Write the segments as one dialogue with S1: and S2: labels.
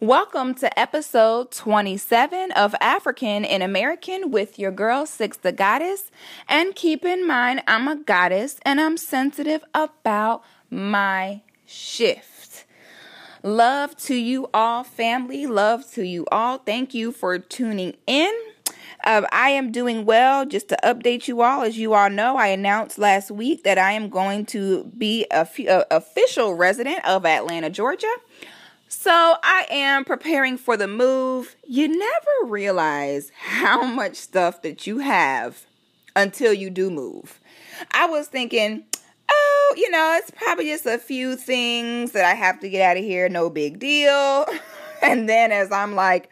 S1: Welcome to episode 27 of African and American with your girl Six the Goddess. And keep in mind, I'm a goddess and I'm sensitive about my shift. Love to you all, family. Love to you all. Thank you for tuning in. Uh, I am doing well. Just to update you all, as you all know, I announced last week that I am going to be a, official resident of Atlanta, Georgia. So I am preparing for the move. You never realize how much stuff that you have until you do move. I was thinking, oh, you know, it's probably just a few things that I have to get out of here, no big deal. and then as I'm like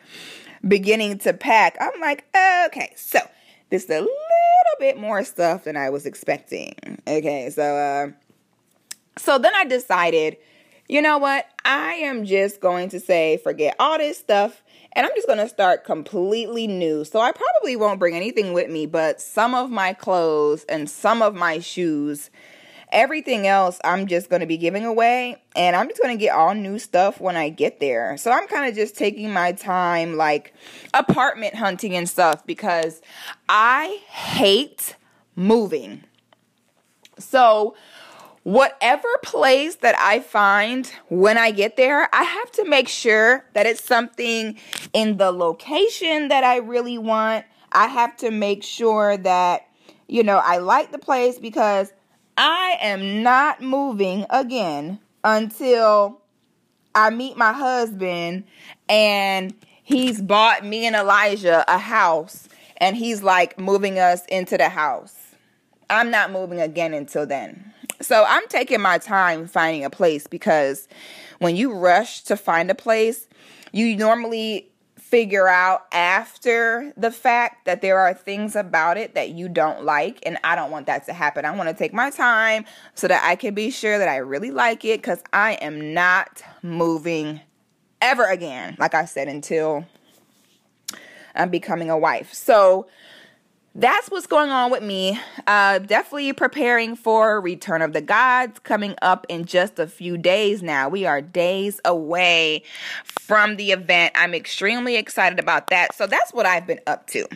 S1: beginning to pack, I'm like, okay, so this is a little bit more stuff than I was expecting. Okay, so uh so then I decided you know what? I am just going to say, forget all this stuff, and I'm just going to start completely new. So I probably won't bring anything with me, but some of my clothes and some of my shoes, everything else, I'm just going to be giving away, and I'm just going to get all new stuff when I get there. So I'm kind of just taking my time, like apartment hunting and stuff, because I hate moving. So, whatever place that I find when I get there, I have to make sure that it's something in the location that I really want. I have to make sure that, you know, I like the place because I am not moving again until I meet my husband and he's bought me and Elijah a house and he's like moving us into the house. I'm not moving again until then. So I'm taking my time finding a place because when you rush to find a place, you normally figure out after the fact that there are things about it that you don't like and I don't want that to happen. I want to take my time so that I can be sure that I really like it cuz I am not moving ever again like I said until I'm becoming a wife. So that's what's going on with me. Uh, definitely preparing for Return of the Gods coming up in just a few days now. We are days away from the event. I'm extremely excited about that. So that's what I've been up to.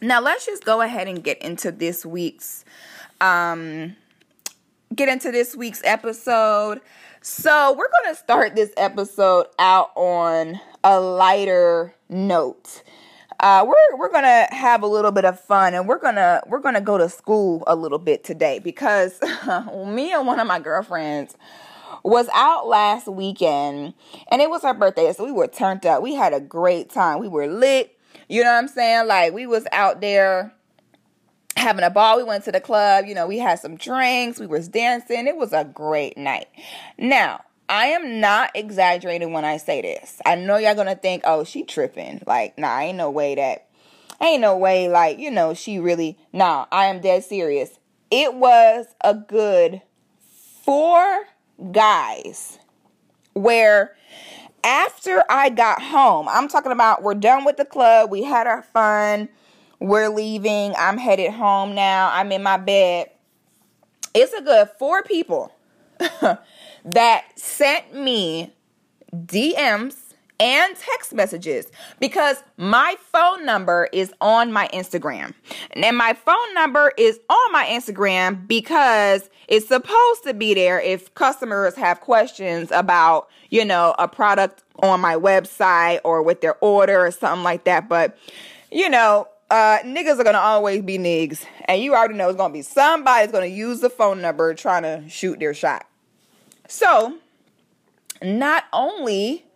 S1: Now let's just go ahead and get into this week's um get into this week's episode. So we're going to start this episode out on a lighter note uh, we're we're gonna have a little bit of fun and we're gonna we're gonna go to school a little bit today because me and one of my girlfriends was out last weekend and it was her birthday so we were turned up. We had a great time. We were lit. You know what i'm saying? Like we was out there having a ball. We went to the club. You know we had some drinks. We was dancing. It was a great night. Now I am not exaggerating when I say this. I know y'all gonna think, oh, she tripping. Like, nah, ain't no way that, ain't no way, like, you know, she really, nah, I am dead serious. It was a good four guys where after I got home, I'm talking about we're done with the club, we had our fun, we're leaving, I'm headed home now, I'm in my bed. It's a good four people that sent me DMs and text messages because my phone number is on my Instagram. And my phone number is on my Instagram because it's supposed to be there if customers have questions about, you know, a product on my website or with their order or something like that. But, you know, uh, niggas are gonna always be niggas, and you already know it's gonna be somebody's gonna use the phone number trying to shoot their shot. So, not only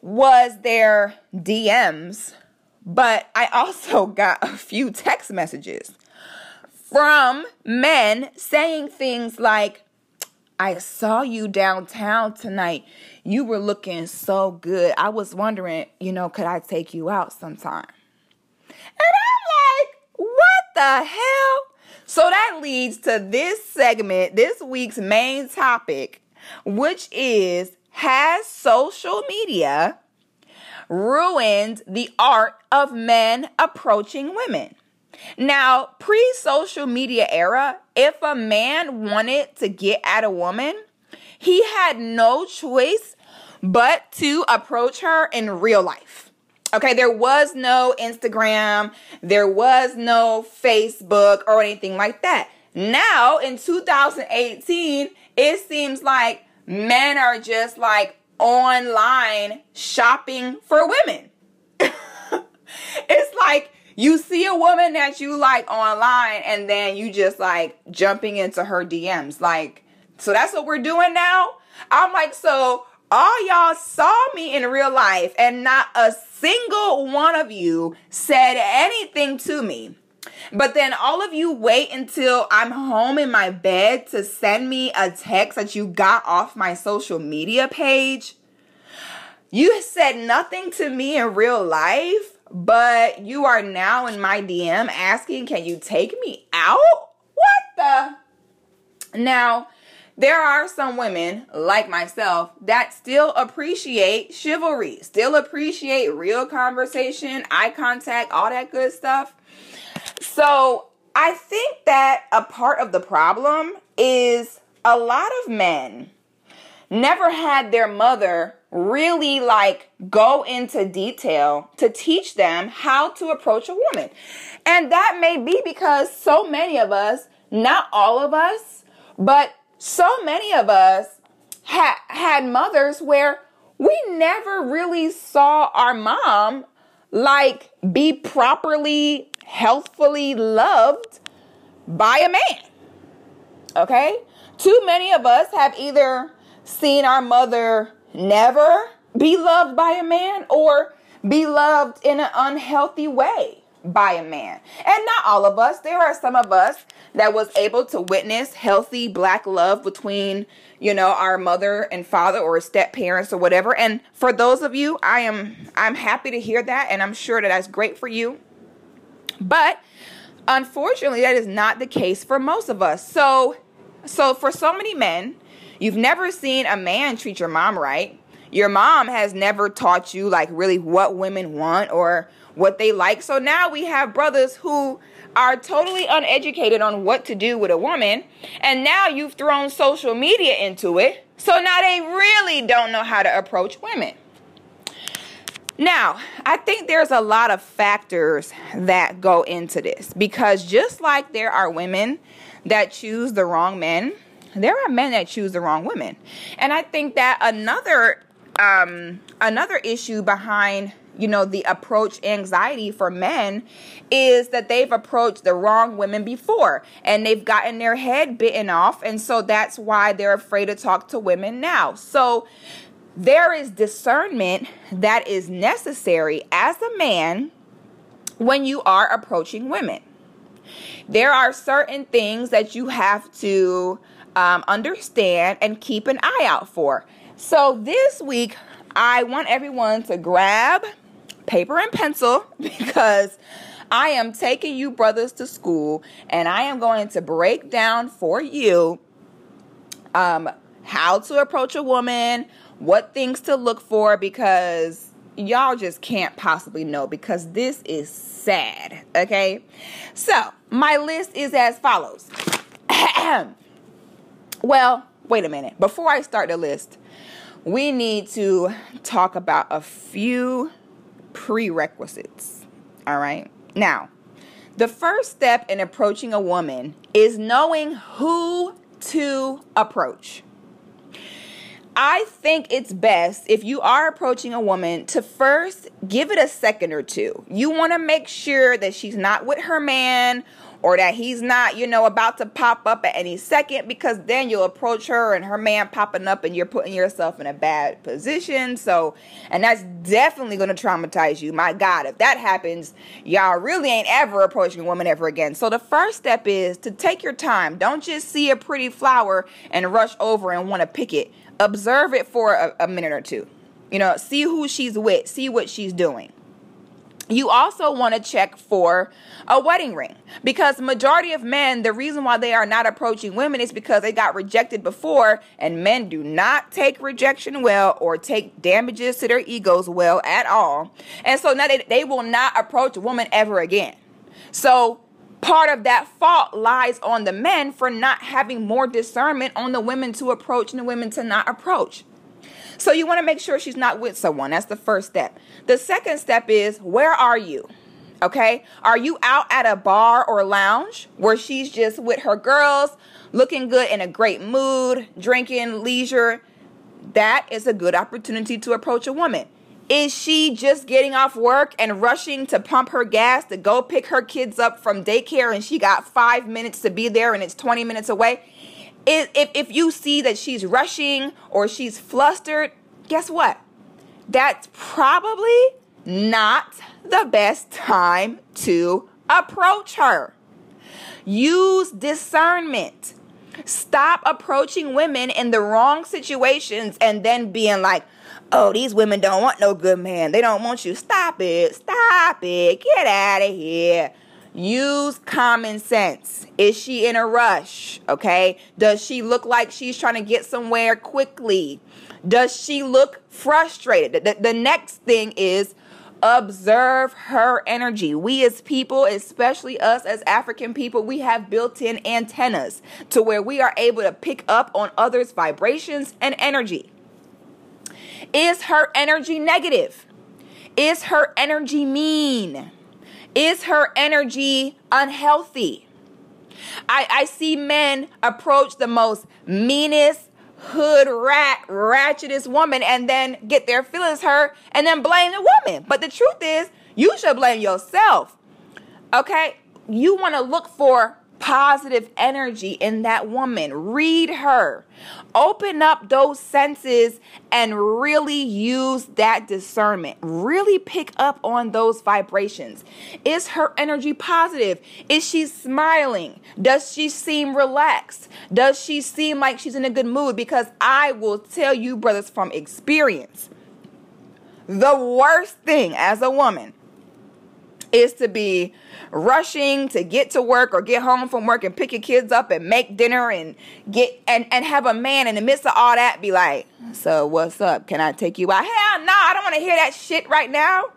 S1: was there DMs, but I also got a few text messages from men saying things like, I saw you downtown tonight. You were looking so good. I was wondering, you know, could I take you out sometime? And I'm like, what the hell? So that leads to this segment, this week's main topic which is has social media ruined the art of men approaching women? Now, pre social media era, if a man wanted to get at a woman, he had no choice but to approach her in real life. Okay, there was no Instagram, there was no Facebook or anything like that. Now in 2018, it seems like men are just like online shopping for women. it's like you see a woman that you like online and then you just like jumping into her DMs. Like, so that's what we're doing now. I'm like, so all y'all saw me in real life and not a single one of you said anything to me. But then all of you wait until I'm home in my bed to send me a text that you got off my social media page. You said nothing to me in real life, but you are now in my DM asking, can you take me out? What the? Now, there are some women like myself that still appreciate chivalry, still appreciate real conversation, eye contact, all that good stuff. So I think that a part of the problem is a lot of men never had their mother really like go into detail to teach them how to approach a woman. And that may be because so many of us, not all of us, but so many of us had had mothers where we never really saw our mom like be properly healthfully loved by a man. Okay? Too many of us have either seen our mother never be loved by a man or be loved in an unhealthy way by a man. And not all of us. There are some of us that was able to witness healthy black love between, you know, our mother and father or step parents or whatever. And for those of you, I am I'm happy to hear that and I'm sure that that's great for you. But unfortunately, that is not the case for most of us. So, so for so many men, you've never seen a man treat your mom right. Your mom has never taught you like really what women want or what they like. So now we have brothers who are totally uneducated on what to do with a woman, and now you've thrown social media into it. So now they really don't know how to approach women. Now, I think there's a lot of factors that go into this because just like there are women that choose the wrong men, there are men that choose the wrong women. And I think that another um, another issue behind you know the approach anxiety for men is that they've approached the wrong women before and they've gotten their head bitten off and so that's why they're afraid to talk to women now so there is discernment that is necessary as a man when you are approaching women. There are certain things that you have to um, understand and keep an eye out for. So this week, I want everyone to grab paper and pencil because I am taking you brothers to school and I am going to break down for you um, how to approach a woman, what things to look for because y'all just can't possibly know because this is sad, okay? So, my list is as follows. well, wait a minute. Before I start the list, we need to talk about a few prerequisites. All right? Now, the first step in approaching a woman is knowing who to approach. I think it's best if you are approaching a woman to first give it a second or two. You want to make sure that she's not with her man or that he's not, you know, about to pop up at any second because then you'll approach her and her man popping up and you're putting yourself in a bad position. So, and that's definitely going to traumatize you. My God, if that happens, y'all really ain't ever approaching a woman ever again. So, the first step is to take your time. Don't just see a pretty flower and rush over and want to pick it observe it for a, a minute or two. You know, see who she's with, see what she's doing. You also want to check for a wedding ring because majority of men the reason why they are not approaching women is because they got rejected before and men do not take rejection well or take damages to their egos well at all. And so now they, they will not approach a woman ever again. So part of that fault lies on the men for not having more discernment on the women to approach and the women to not approach. So you want to make sure she's not with someone. That's the first step. The second step is where are you? Okay? Are you out at a bar or lounge where she's just with her girls, looking good in a great mood, drinking, leisure? That is a good opportunity to approach a woman. Is she just getting off work and rushing to pump her gas to go pick her kids up from daycare and she got five minutes to be there and it's 20 minutes away? If, if you see that she's rushing or she's flustered, guess what? That's probably not the best time to approach her. Use discernment. Stop approaching women in the wrong situations and then being like, oh, these women don't want no good man. They don't want you. Stop it. Stop it. Get out of here. Use common sense. Is she in a rush? Okay. Does she look like she's trying to get somewhere quickly? Does she look frustrated? The, the next thing is observe her energy. We as people, especially us as African people, we have built in antennas to where we are able to pick up on others' vibrations and energy. Is her energy negative? Is her energy mean? Is her energy unhealthy? I, I see men approach the most meanest, hood rat, ratchetest woman and then get their feelings hurt and then blame the woman. But the truth is, you should blame yourself. Okay? You want to look for positive energy in that woman. Read her. Open up those senses and really use that discernment. Really pick up on those vibrations. Is her energy positive? Is she smiling? Does she seem relaxed? Does she seem like she's in a good mood? Because I will tell you, brothers, from experience, the worst thing as a woman is to be rushing to get to work or get home from work and pick your kids up and make dinner and get and, and have a man in the midst of all that be like, So what's up? Can I take you out? Hell no, I don't want to hear that shit right now.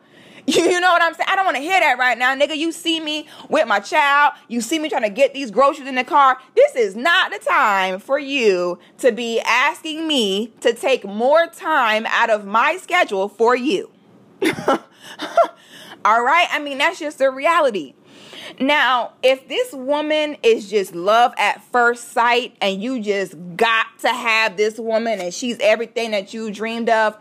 S1: You know what I'm saying? I don't want to hear that right now, nigga. You see me with my child. You see me trying to get these groceries in the car. This is not the time for you to be asking me to take more time out of my schedule for you. All right? I mean, that's just the reality. Now, if this woman is just love at first sight and you just got to have this woman and she's everything that you dreamed of,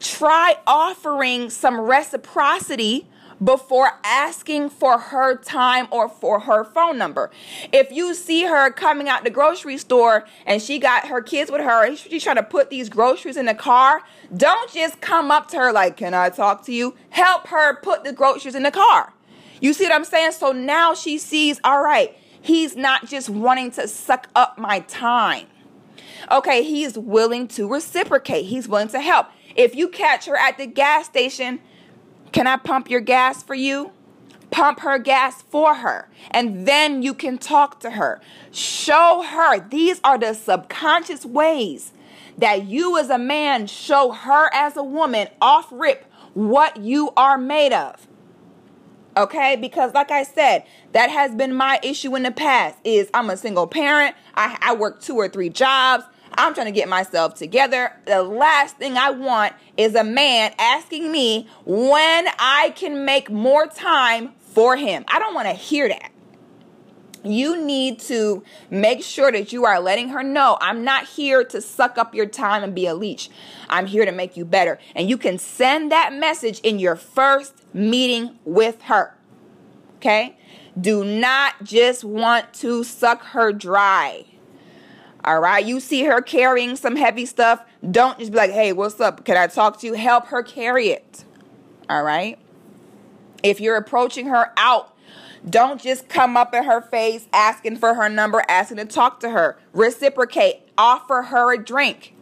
S1: try offering some reciprocity before asking for her time or for her phone number. If you see her coming out the grocery store and she got her kids with her she's trying to put these groceries in the car, don't just come up to her like, Can I talk to you? Help her put the groceries in the car. You see what I'm saying? So now she sees, all right, he's not just wanting to suck up my time. Okay, he's willing to reciprocate, he's willing to help. If you catch her at the gas station, can I pump your gas for you? Pump her gas for her. And then you can talk to her. Show her. These are the subconscious ways that you as a man show her as a woman off rip what you are made of. Okay? Because like I said, that has been my issue in the past is I'm a single parent. I, I work two or three jobs. I'm trying to get myself together. The last thing I want is a man asking me when I can make more time for him. I don't want to hear that. You need to make sure that you are letting her know I'm not here to suck up your time and be a leech. I'm here to make you better. And you can send that message in your first meeting with her. Okay? Do not just want to suck her dry. All right. You see her carrying some heavy stuff. Don't just be like, hey, what's up? Can I talk to you? Help her carry it. All right. If you're approaching her out, don't just come up in her face asking for her number, asking to talk to her. Reciprocate. Offer her a drink.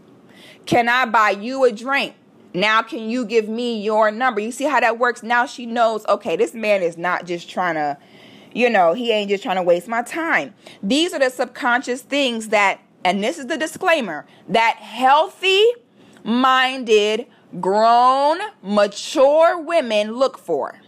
S1: Can I buy you a drink? Now, can you give me your number? You see how that works? Now she knows, okay, this man is not just trying to, you know, he ain't just trying to waste my time. These are the subconscious things that and this is the disclaimer that healthy minded, grown, mature women look for.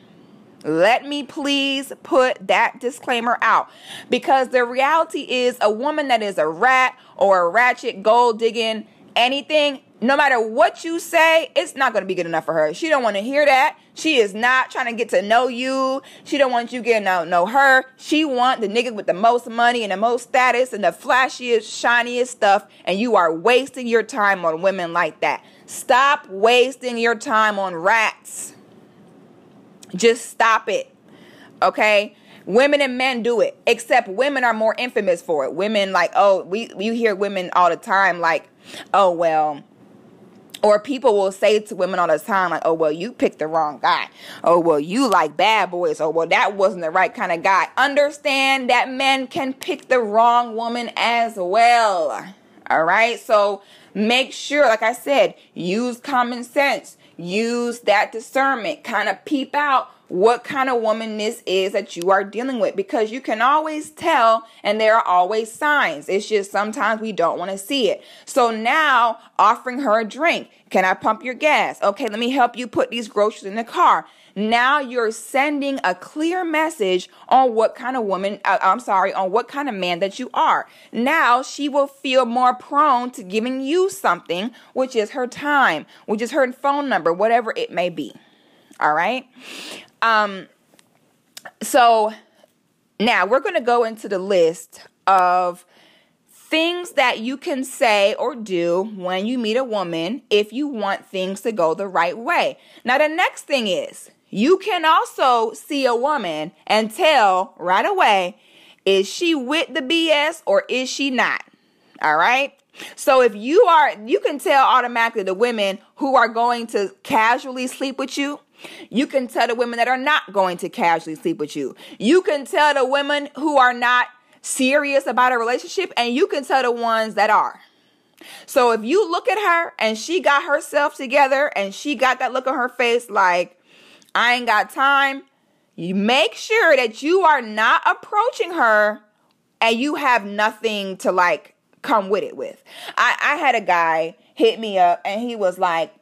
S1: Let me please put that disclaimer out because the reality is a woman that is a rat or a ratchet, gold digging, anything, no matter what you say, it's not going to be good enough for her. She don't want to hear that. She is not trying to get to know you. She don't want you getting to know her. She want the nigga with the most money and the most status and the flashiest, shiniest stuff. And you are wasting your time on women like that. Stop wasting your time on rats. Just stop it. Okay? Women and men do it, except women are more infamous for it. Women like, oh, we you hear women all the time like, oh well, or people will say to women all the time, like, oh, well, you picked the wrong guy. Oh, well, you like bad boys. Oh, well, that wasn't the right kind of guy. Understand that men can pick the wrong woman as well. All right. So make sure, like I said, use common sense, use that discernment, kind of peep out what kind of woman this is that you are dealing with because you can always tell and there are always signs. It's just sometimes we don't want to see it. So now offering her a drink. Can I pump your gas? Okay, let me help you put these groceries in the car. Now you're sending a clear message on what kind of woman, uh, I'm sorry, on what kind of man that you are. Now she will feel more prone to giving you something, which is her time, which is her phone number, whatever it may be. All right. Um, so now we're going to go into the list of things that you can say or do when you meet a woman if you want things to go the right way. Now, the next thing is you can also see a woman and tell right away is she with the BS or is she not? All right. So if you are, you can tell automatically the women who are going to casually sleep with you you can tell the women that are not going to casually sleep with you. You can tell the women who are not serious about a relationship, and you can tell the ones that are. So if you look at her and she got herself together and she got that look on her face like, I ain't got time, you make sure that you are not approaching her and you have nothing to like come with it with. I, I had a guy hit me up and he was like,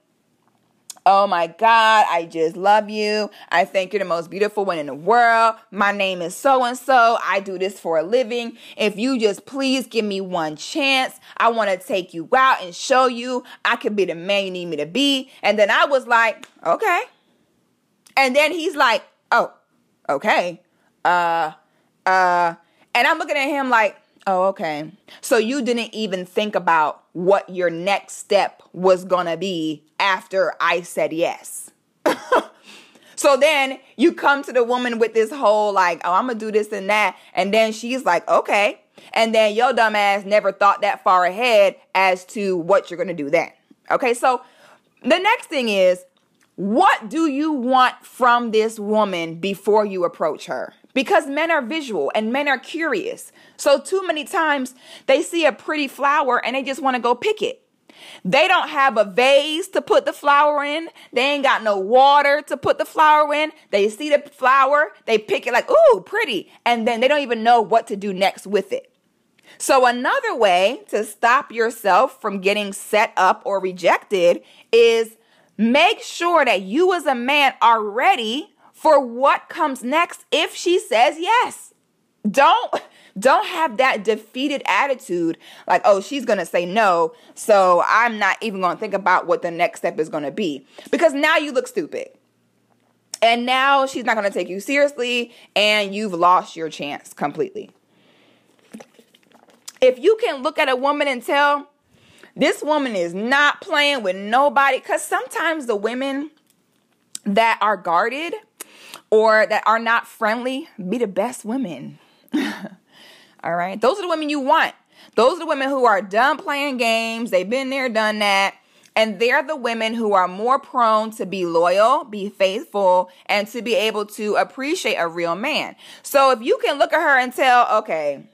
S1: Oh my God, I just love you. I think you're the most beautiful one in the world. My name is so and so. I do this for a living. If you just please give me one chance, I want to take you out and show you I can be the man you need me to be. And then I was like, okay. And then he's like, oh, okay. Uh, uh, and I'm looking at him like, oh, okay. So you didn't even think about what your next step was gonna be after I said yes. so then you come to the woman with this whole like, oh, I'm gonna do this and that, and then she's like, okay. And then your dumbass never thought that far ahead as to what you're gonna do then. Okay, so the next thing is, what do you want from this woman before you approach her? Because men are visual and men are curious. So, too many times they see a pretty flower and they just want to go pick it. They don't have a vase to put the flower in. They ain't got no water to put the flower in. They see the flower, they pick it like, ooh, pretty. And then they don't even know what to do next with it. So, another way to stop yourself from getting set up or rejected is make sure that you as a man are ready for what comes next if she says yes. Don't don't have that defeated attitude like, oh, she's going to say no. So I'm not even going to think about what the next step is going to be. Because now you look stupid. And now she's not going to take you seriously and you've lost your chance completely. If you can look at a woman and tell this woman is not playing with nobody, because sometimes the women that are guarded or that are not friendly be the best women. All right. Those are the women you want. Those are the women who are done playing games. They've been there, done that. And they're the women who are more prone to be loyal, be faithful, and to be able to appreciate a real man. So if you can look at her and tell, okay,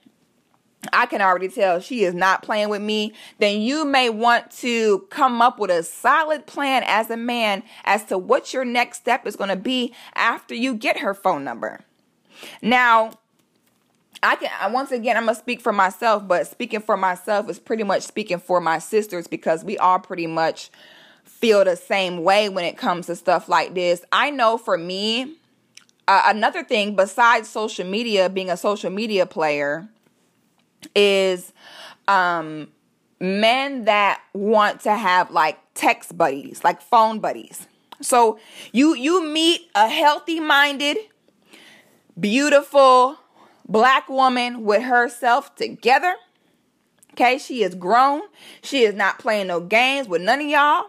S1: I can already tell she is not playing with me, then you may want to come up with a solid plan as a man as to what your next step is going to be after you get her phone number. Now, I can once again I'm gonna speak for myself, but speaking for myself is pretty much speaking for my sisters because we all pretty much feel the same way when it comes to stuff like this. I know for me, uh, another thing besides social media, being a social media player, is um, men that want to have like text buddies, like phone buddies. So you you meet a healthy minded, beautiful black woman with herself together. Okay, she is grown. She is not playing no games with none of y'all.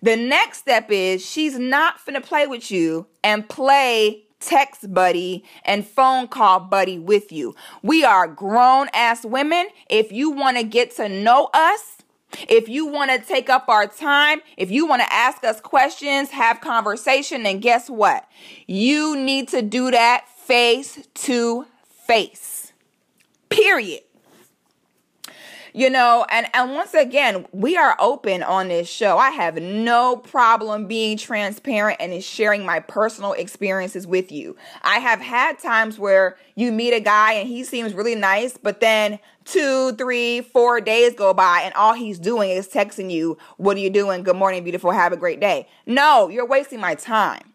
S1: The next step is she's not finna play with you and play text buddy and phone call buddy with you. We are grown ass women. If you want to get to know us, if you want to take up our time, if you want to ask us questions, have conversation, and guess what? You need to do that face to face. Period. You know and and once again we are open on this show. I have no problem being transparent and sharing my personal experiences with you. I have had times where you meet a guy and he seems really nice but then two three four days go by and all he's doing is texting you what are you doing? Good morning beautiful. Have a great day. No you're wasting my time.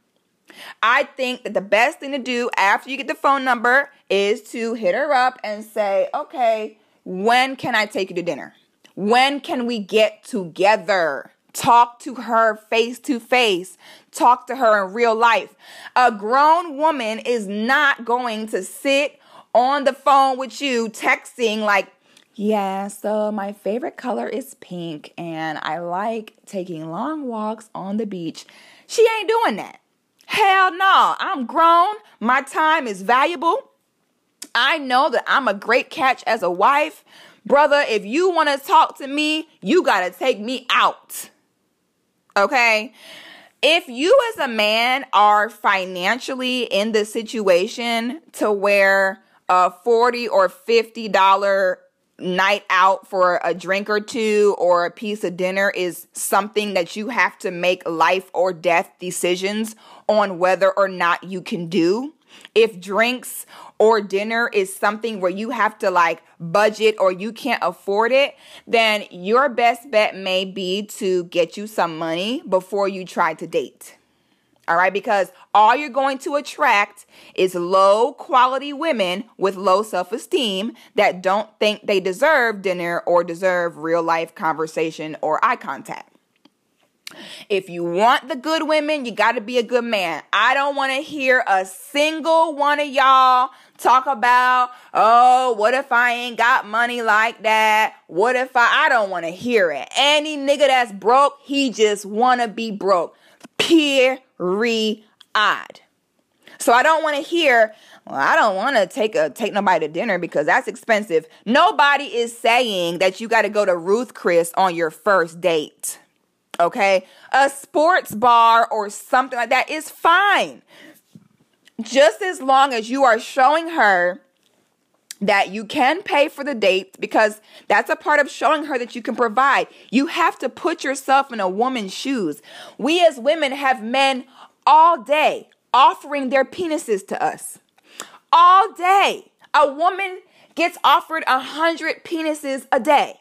S1: I think that the best thing to do after you get the phone number is to hit her up and say, okay, when can I take you to dinner? When can we get together? Talk to her face to face. Talk to her in real life. A grown woman is not going to sit on the phone with you texting like, yeah, so my favorite color is pink and I like taking long walks on the beach. She ain't doing that. Hell no, I'm grown. My time is valuable. I know that I'm a great catch as a wife. Brother, if you want to talk to me, you got to take me out. Okay? If you as a man are financially in the situation to where a 40 or 50 dollar night out for a drink or two or a piece of dinner is something that you have to make life or death decisions on whether or not you can do. If drinks or dinner is something where you have to like budget or you can't afford it, then your best bet may be to get you some money before you try to date. All right, because all you're going to attract is low quality women with low self esteem that don't think they deserve dinner or deserve real life conversation or eye contact. If you want the good women, you got to be a good man. I don't want to hear a single one of y'all talk about, oh, what if I ain't got money like that? What if I, I don't want to hear it. Any nigga that's broke, he just want to be broke. Period. So I don't want to hear, well, I don't want to take a take nobody to dinner because that's expensive. Nobody is saying that you got to go to Ruth Chris on your first date. Okay? A sports bar or something like that is fine just as long as you are showing her that you can pay for the dates because that's a part of showing her that you can provide. You have to put yourself in a woman's shoes. We as women have men all day offering their penises to us. All day. A woman gets offered a hundred penises a day.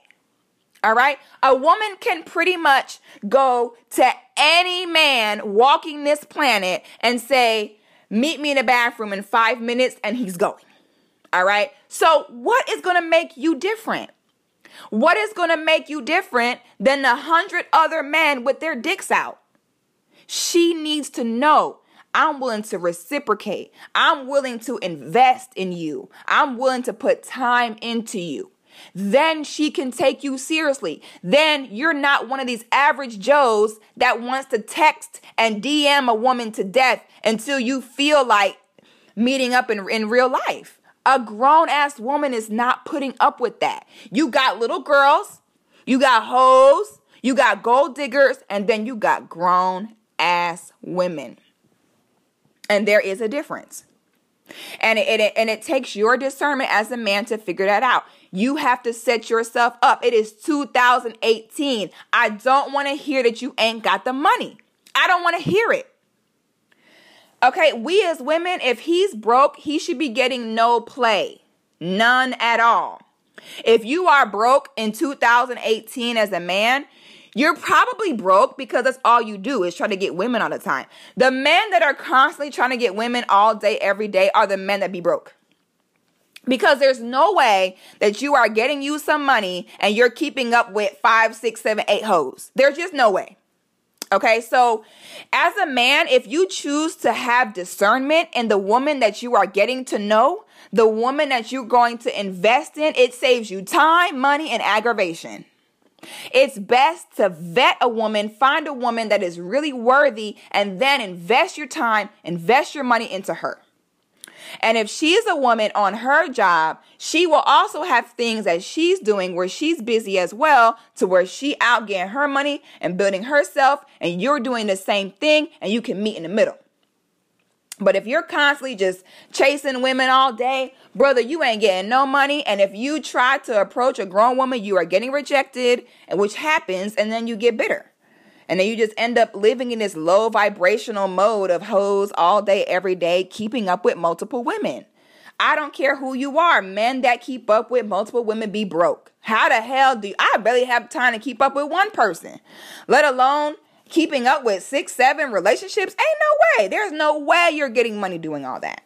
S1: All right. A woman can pretty much go to any man walking this planet and say, meet me in the bathroom in five minutes, and he's going. All right. So, what is going to make you different? What is going to make you different than the hundred other men with their dicks out? She needs to know I'm willing to reciprocate. I'm willing to invest in you. I'm willing to put time into you then she can take you seriously. Then you're not one of these average Joes that wants to text and DM a woman to death until you feel like meeting up in, in real life. A grown ass woman is not putting up with that. You got little girls, you got hoes, you got gold diggers, and then you got grown ass women. And there is a difference. And it, it, and it takes your discernment as a man to figure that out. You have to set yourself up. It is 2018. I don't want to hear that you ain't got the money. I don't want to hear it. Okay, we as women, if he's broke, he should be getting no play. None at all. If you are broke in 2018 as a man, you're probably broke because that's all you do is try to get women all the time. The men that are constantly trying to get women all day, every day are the men that be broke. Because there's no way that you are getting you some money and you're keeping up with five, six, seven, eight hoes. There's just no way. Okay, so as a man, if you choose to have discernment in the woman that you are getting to know, the woman that you're going to invest in, it saves you time, money, and aggravation. It's best to vet a woman, find a woman that is really worthy, and then invest your time, invest your money into her. And if she's a woman on her job, she will also have things that she's doing where she's busy as well to where she out getting her money and building herself and you're doing the same thing and you can meet in the middle. But if you're constantly just chasing women all day, brother, you ain't getting no money. And if you try to approach a grown woman, you are getting rejected, and which happens, and then you get bitter. And then you just end up living in this low vibrational mode of hoes all day, every day, keeping up with multiple women. I don't care who you are. Men that keep up with multiple women be broke. How the hell do you, I barely have time to keep up with one person, let alone keeping up with six, seven relationships? Ain't no way. There's no way you're getting money doing all that.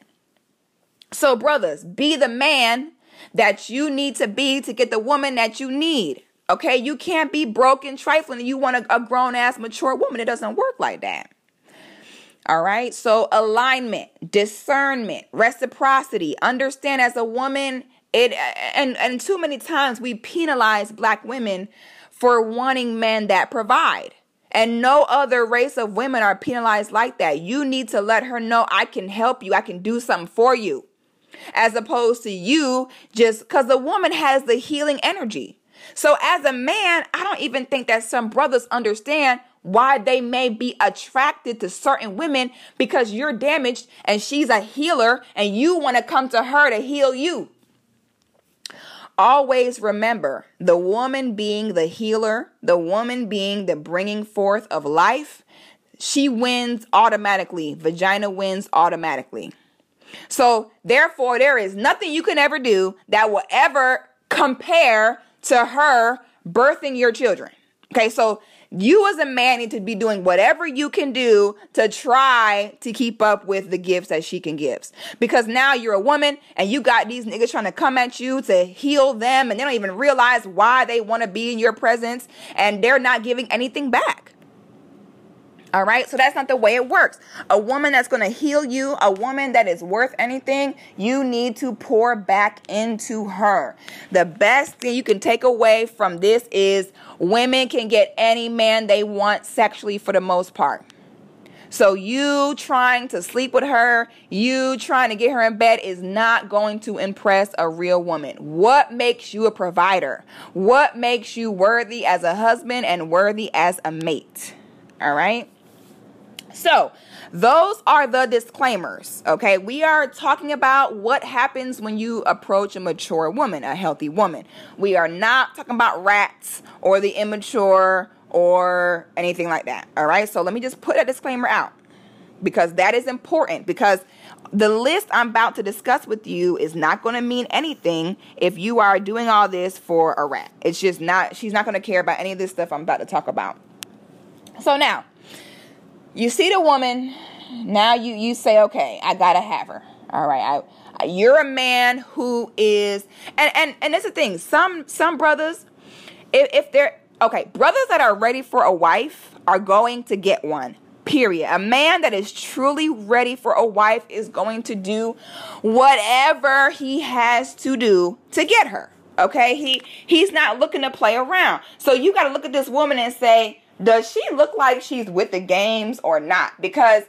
S1: So, brothers, be the man that you need to be to get the woman that you need. Okay, you can't be broken, trifling, you want a, a grown ass, mature woman. It doesn't work like that. All right, so alignment, discernment, reciprocity. Understand as a woman, it and and too many times we penalize black women for wanting men that provide. And no other race of women are penalized like that. You need to let her know I can help you, I can do something for you. As opposed to you just because the woman has the healing energy. So as a man, I don't even think that some brothers understand why they may be attracted to certain women because you're damaged and she's a healer and you want to come to her to heal you. Always remember the woman being the healer, the woman being the bringing forth of life, she wins automatically. Vagina wins automatically. So, therefore, there is nothing you can ever do that will ever compare to her birthing your children. Okay, so you as a man need to be doing whatever you can do to try to keep up with the gifts that she can give. Because now you're a woman and you got these niggas trying to come at you to heal them and they don't even realize why they want to be in your presence and they're not giving anything back. All right. So that's not the way it works. A woman that's going to heal you, a woman that is worth anything, you need to pour back into her. The best thing you can take away from this is women can get any man they want sexually for the most part. So you trying to sleep with her, you trying to get her in bed is not going to impress a real woman. What makes you a provider? What makes you worthy as a husband and worthy as a mate? All right? So, those are the disclaimers. Okay, we are talking about what happens when you approach a mature woman, a healthy woman. We are not talking about rats or the immature or anything like that. All right, so let me just put a disclaimer out because that is important because the list I'm about to discuss with you is not going to mean anything if you are doing all this for a rat. It's just not, she's not going to care about any of this stuff I'm about to talk about. So now, you see the woman, now you you say, okay, I gotta have her. All right, I, you're a man who is, and and and that's the thing. Some some brothers, if, if they're okay, brothers that are ready for a wife are going to get one. Period. A man that is truly ready for a wife is going to do whatever he has to do to get her. Okay? He he's not looking to play around. So you got to look at this woman and say, does she look like she's with the games or not? Because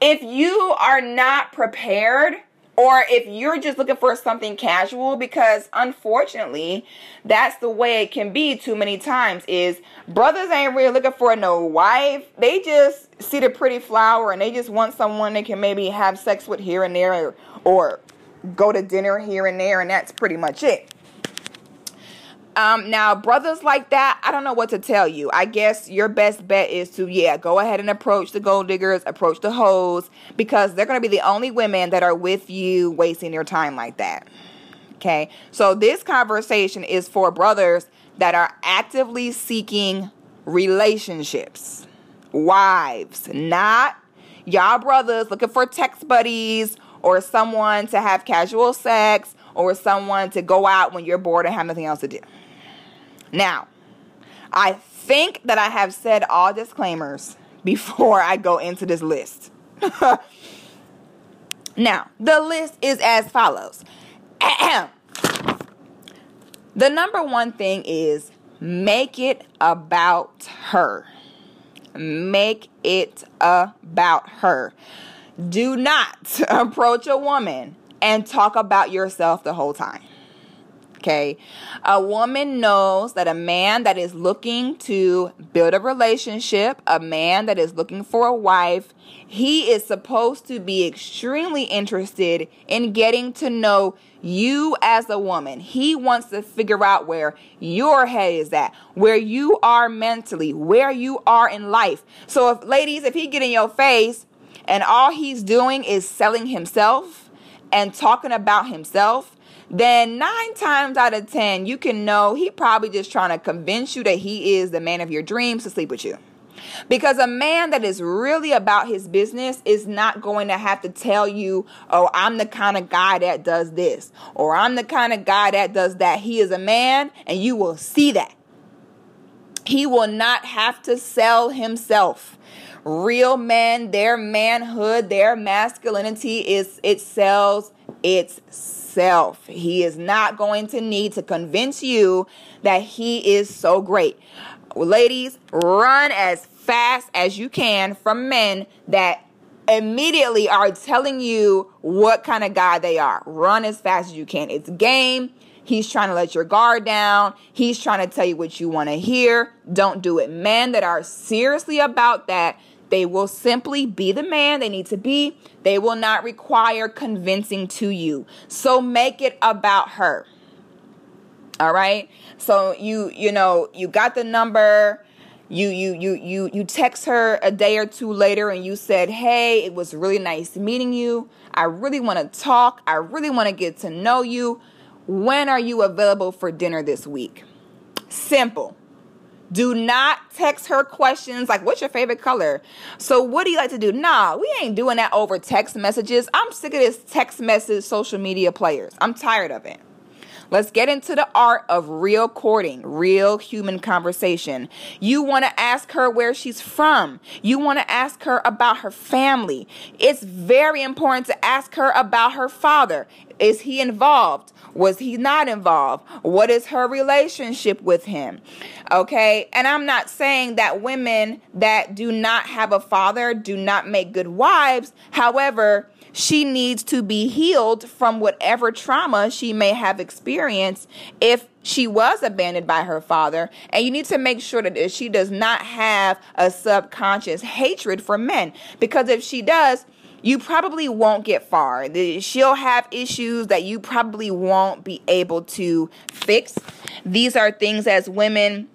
S1: if you are not prepared, or if you're just looking for something casual, because unfortunately, that's the way it can be too many times. Is brothers ain't really looking for no wife. They just see the pretty flower and they just want someone they can maybe have sex with here and there, or, or go to dinner here and there, and that's pretty much it. Um, now, brothers like that, I don't know what to tell you. I guess your best bet is to, yeah, go ahead and approach the gold diggers, approach the hoes, because they're going to be the only women that are with you wasting your time like that. Okay. So, this conversation is for brothers that are actively seeking relationships. Wives, not y'all brothers looking for text buddies or someone to have casual sex or someone to go out when you're bored and have nothing else to do. Now, I think that I have said all disclaimers before I go into this list. now, the list is as follows. the number one thing is make it about her. Make it about her. Do not approach a woman and talk about yourself the whole time. Okay. A woman knows that a man that is looking to build a relationship, a man that is looking for a wife, he is supposed to be extremely interested in getting to know you as a woman. He wants to figure out where your head is at, where you are mentally, where you are in life. So if ladies, if he get in your face and all he's doing is selling himself and talking about himself, then nine times out of ten, you can know he probably just trying to convince you that he is the man of your dreams to sleep with you. Because a man that is really about his business is not going to have to tell you, oh, I'm the kind of guy that does this, or I'm the kind of guy that does that. He is a man, and you will see that. He will not have to sell himself. Real men, their manhood, their masculinity is it sells itself. He is not going to need to convince you that he is so great. Ladies, run as fast as you can from men that immediately are telling you what kind of guy they are. Run as fast as you can. It's game. He's trying to let your guard down. He's trying to tell you what you want to hear. Don't do it. Men that are seriously about that they will simply be the man they need to be. They will not require convincing to you. So make it about her. All right? So you you know, you got the number you you you you you text her a day or two later and you said hey it was really nice meeting you i really want to talk i really want to get to know you when are you available for dinner this week simple do not text her questions like, what's your favorite color? So, what do you like to do? Nah, we ain't doing that over text messages. I'm sick of this text message social media players. I'm tired of it. Let's get into the art of real courting, real human conversation. You want to ask her where she's from. You want to ask her about her family. It's very important to ask her about her father. Is he involved? Was he not involved? What is her relationship with him? Okay. And I'm not saying that women that do not have a father do not make good wives. However, she needs to be healed from whatever trauma she may have experienced if she was abandoned by her father. And you need to make sure that she does not have a subconscious hatred for men. Because if she does, you probably won't get far. She'll have issues that you probably won't be able to fix. These are things as women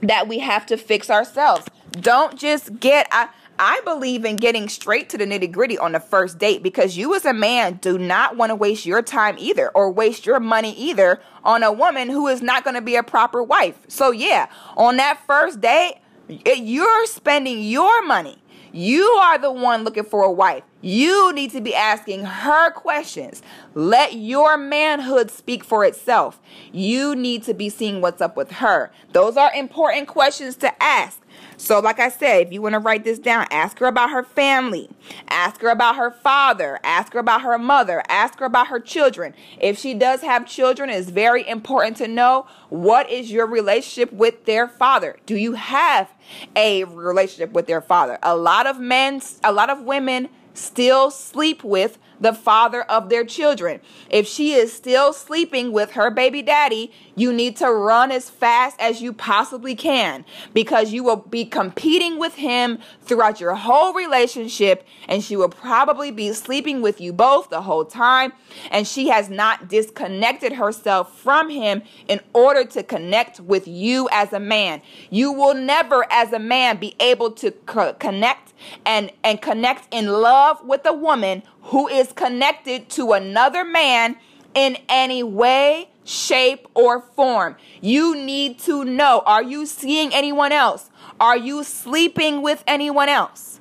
S1: that we have to fix ourselves. Don't just get. I, I believe in getting straight to the nitty gritty on the first date because you, as a man, do not want to waste your time either or waste your money either on a woman who is not going to be a proper wife. So, yeah, on that first date, you're spending your money. You are the one looking for a wife. You need to be asking her questions. Let your manhood speak for itself. You need to be seeing what's up with her. Those are important questions to ask. So, like I said, if you want to write this down, ask her about her family, ask her about her father, ask her about her mother, ask her about her children. If she does have children, it's very important to know what is your relationship with their father. Do you have a relationship with their father? A lot of men, a lot of women still sleep with the father of their children. If she is still sleeping with her baby daddy, you need to run as fast as you possibly can because you will be competing with him throughout your whole relationship and she will probably be sleeping with you both the whole time and she has not disconnected herself from him in order to connect with you as a man. You will never as a man be able to co- connect and and connect in love with a woman who is connected to another man in any way, shape, or form. You need to know are you seeing anyone else? Are you sleeping with anyone else?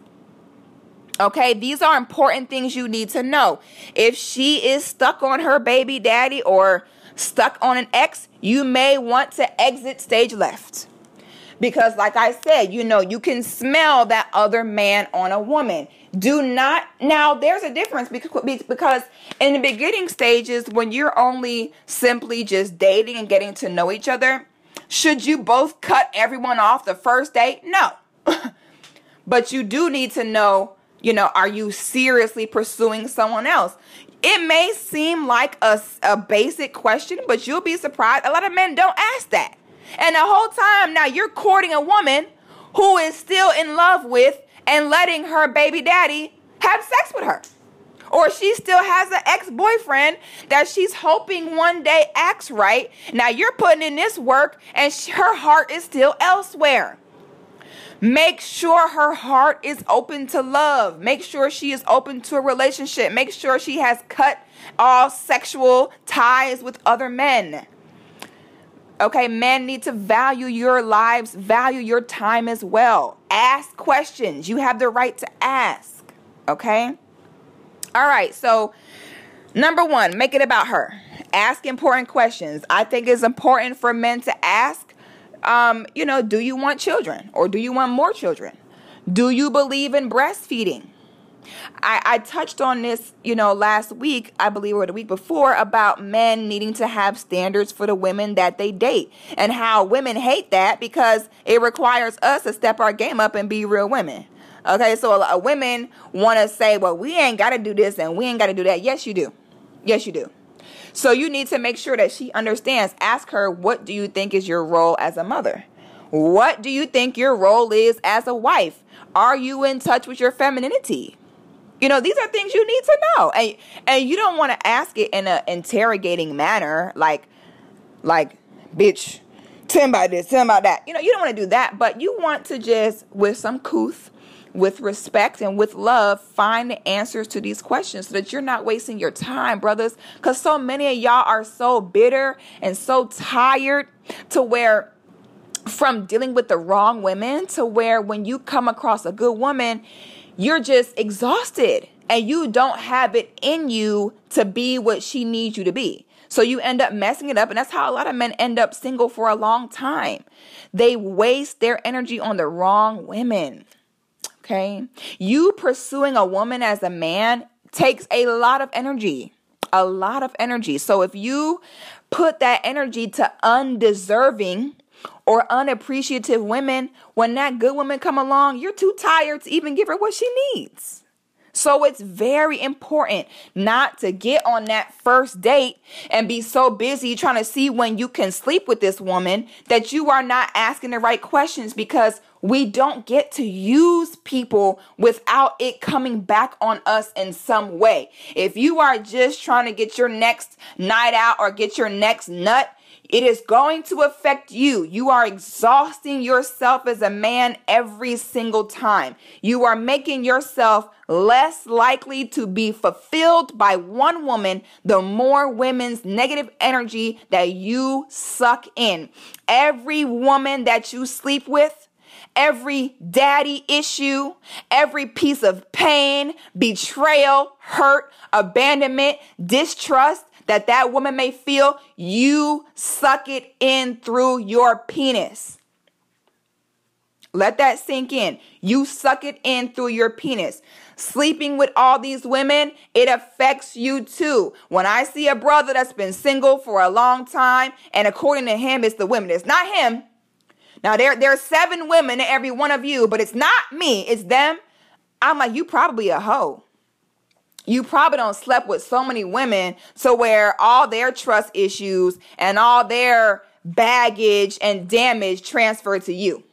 S1: Okay, these are important things you need to know. If she is stuck on her baby daddy or stuck on an ex, you may want to exit stage left. Because, like I said, you know, you can smell that other man on a woman. Do not, now there's a difference because, because in the beginning stages, when you're only simply just dating and getting to know each other, should you both cut everyone off the first date? No. but you do need to know, you know, are you seriously pursuing someone else? It may seem like a, a basic question, but you'll be surprised. A lot of men don't ask that. And the whole time now you're courting a woman who is still in love with and letting her baby daddy have sex with her. Or she still has an ex boyfriend that she's hoping one day acts right. Now you're putting in this work and she, her heart is still elsewhere. Make sure her heart is open to love. Make sure she is open to a relationship. Make sure she has cut all sexual ties with other men. Okay, men need to value your lives, value your time as well. Ask questions. You have the right to ask. Okay? All right, so number one, make it about her. Ask important questions. I think it's important for men to ask um, you know, do you want children or do you want more children? Do you believe in breastfeeding? I, I touched on this, you know, last week, I believe, or the week before, about men needing to have standards for the women that they date and how women hate that because it requires us to step our game up and be real women. Okay, so a lot of women want to say, well, we ain't got to do this and we ain't got to do that. Yes, you do. Yes, you do. So you need to make sure that she understands. Ask her, what do you think is your role as a mother? What do you think your role is as a wife? Are you in touch with your femininity? You know, these are things you need to know. And and you don't want to ask it in an interrogating manner, like like, bitch, tell him about this, tell him about that. You know, you don't want to do that, but you want to just with some couth with respect and with love, find the answers to these questions so that you're not wasting your time, brothers. Because so many of y'all are so bitter and so tired to where from dealing with the wrong women to where when you come across a good woman, you're just exhausted and you don't have it in you to be what she needs you to be. So you end up messing it up. And that's how a lot of men end up single for a long time. They waste their energy on the wrong women. Okay. You pursuing a woman as a man takes a lot of energy. A lot of energy. So if you put that energy to undeserving or unappreciative women, when that good woman come along, you're too tired to even give her what she needs. So it's very important not to get on that first date and be so busy trying to see when you can sleep with this woman that you are not asking the right questions because we don't get to use people without it coming back on us in some way. If you are just trying to get your next night out or get your next nut, it is going to affect you. You are exhausting yourself as a man every single time. You are making yourself less likely to be fulfilled by one woman the more women's negative energy that you suck in. Every woman that you sleep with, every daddy issue, every piece of pain, betrayal, hurt, abandonment, distrust that that woman may feel, you suck it in through your penis. Let that sink in. You suck it in through your penis. Sleeping with all these women, it affects you too. When I see a brother that's been single for a long time, and according to him, it's the women, it's not him, now there there are seven women in every one of you, but it's not me, it's them. I'm like, you probably a hoe. You probably don't slept with so many women to where all their trust issues and all their baggage and damage transferred to you.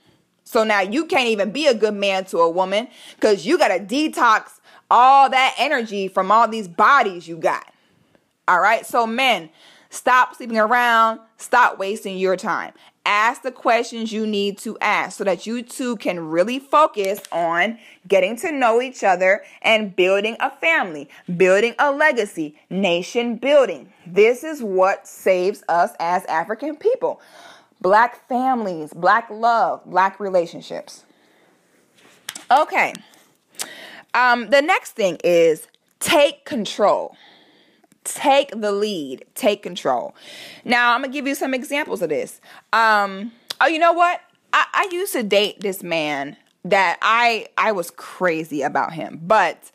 S1: So now you can't even be a good man to a woman because you got to detox all that energy from all these bodies you got. All right. So, men, stop sleeping around, stop wasting your time. Ask the questions you need to ask so that you two can really focus on getting to know each other and building a family, building a legacy, nation building. This is what saves us as African people. Black families, black love, black relationships. Okay. Um, the next thing is take control. Take the lead. Take control. Now, I'm to give you some examples of this. Um, oh, you know what? I, I used to date this man that I I was crazy about him, but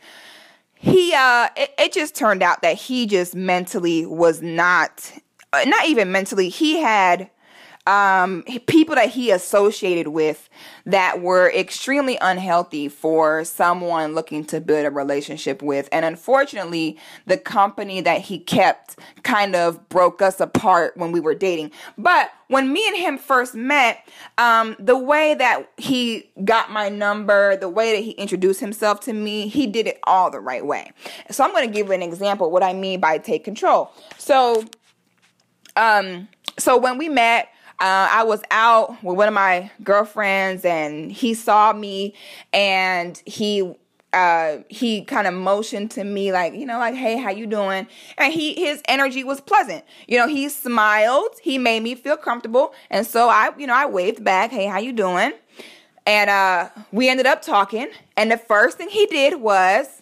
S1: he uh it, it just turned out that he just mentally was not uh, not even mentally he had um, people that he associated with that were extremely unhealthy for someone looking to build a relationship with. And unfortunately, the company that he kept kind of broke us apart when we were dating. But when me and him first met, um, the way that he got my number, the way that he introduced himself to me, he did it all the right way. So I'm going to give an example what I mean by take control. So, um, so when we met, uh, I was out with one of my girlfriends and he saw me and he uh he kind of motioned to me like you know like hey how you doing? And he his energy was pleasant. You know he smiled he made me feel comfortable and so i you know i waved back hey how you doing? And uh we ended up talking and the first thing he did was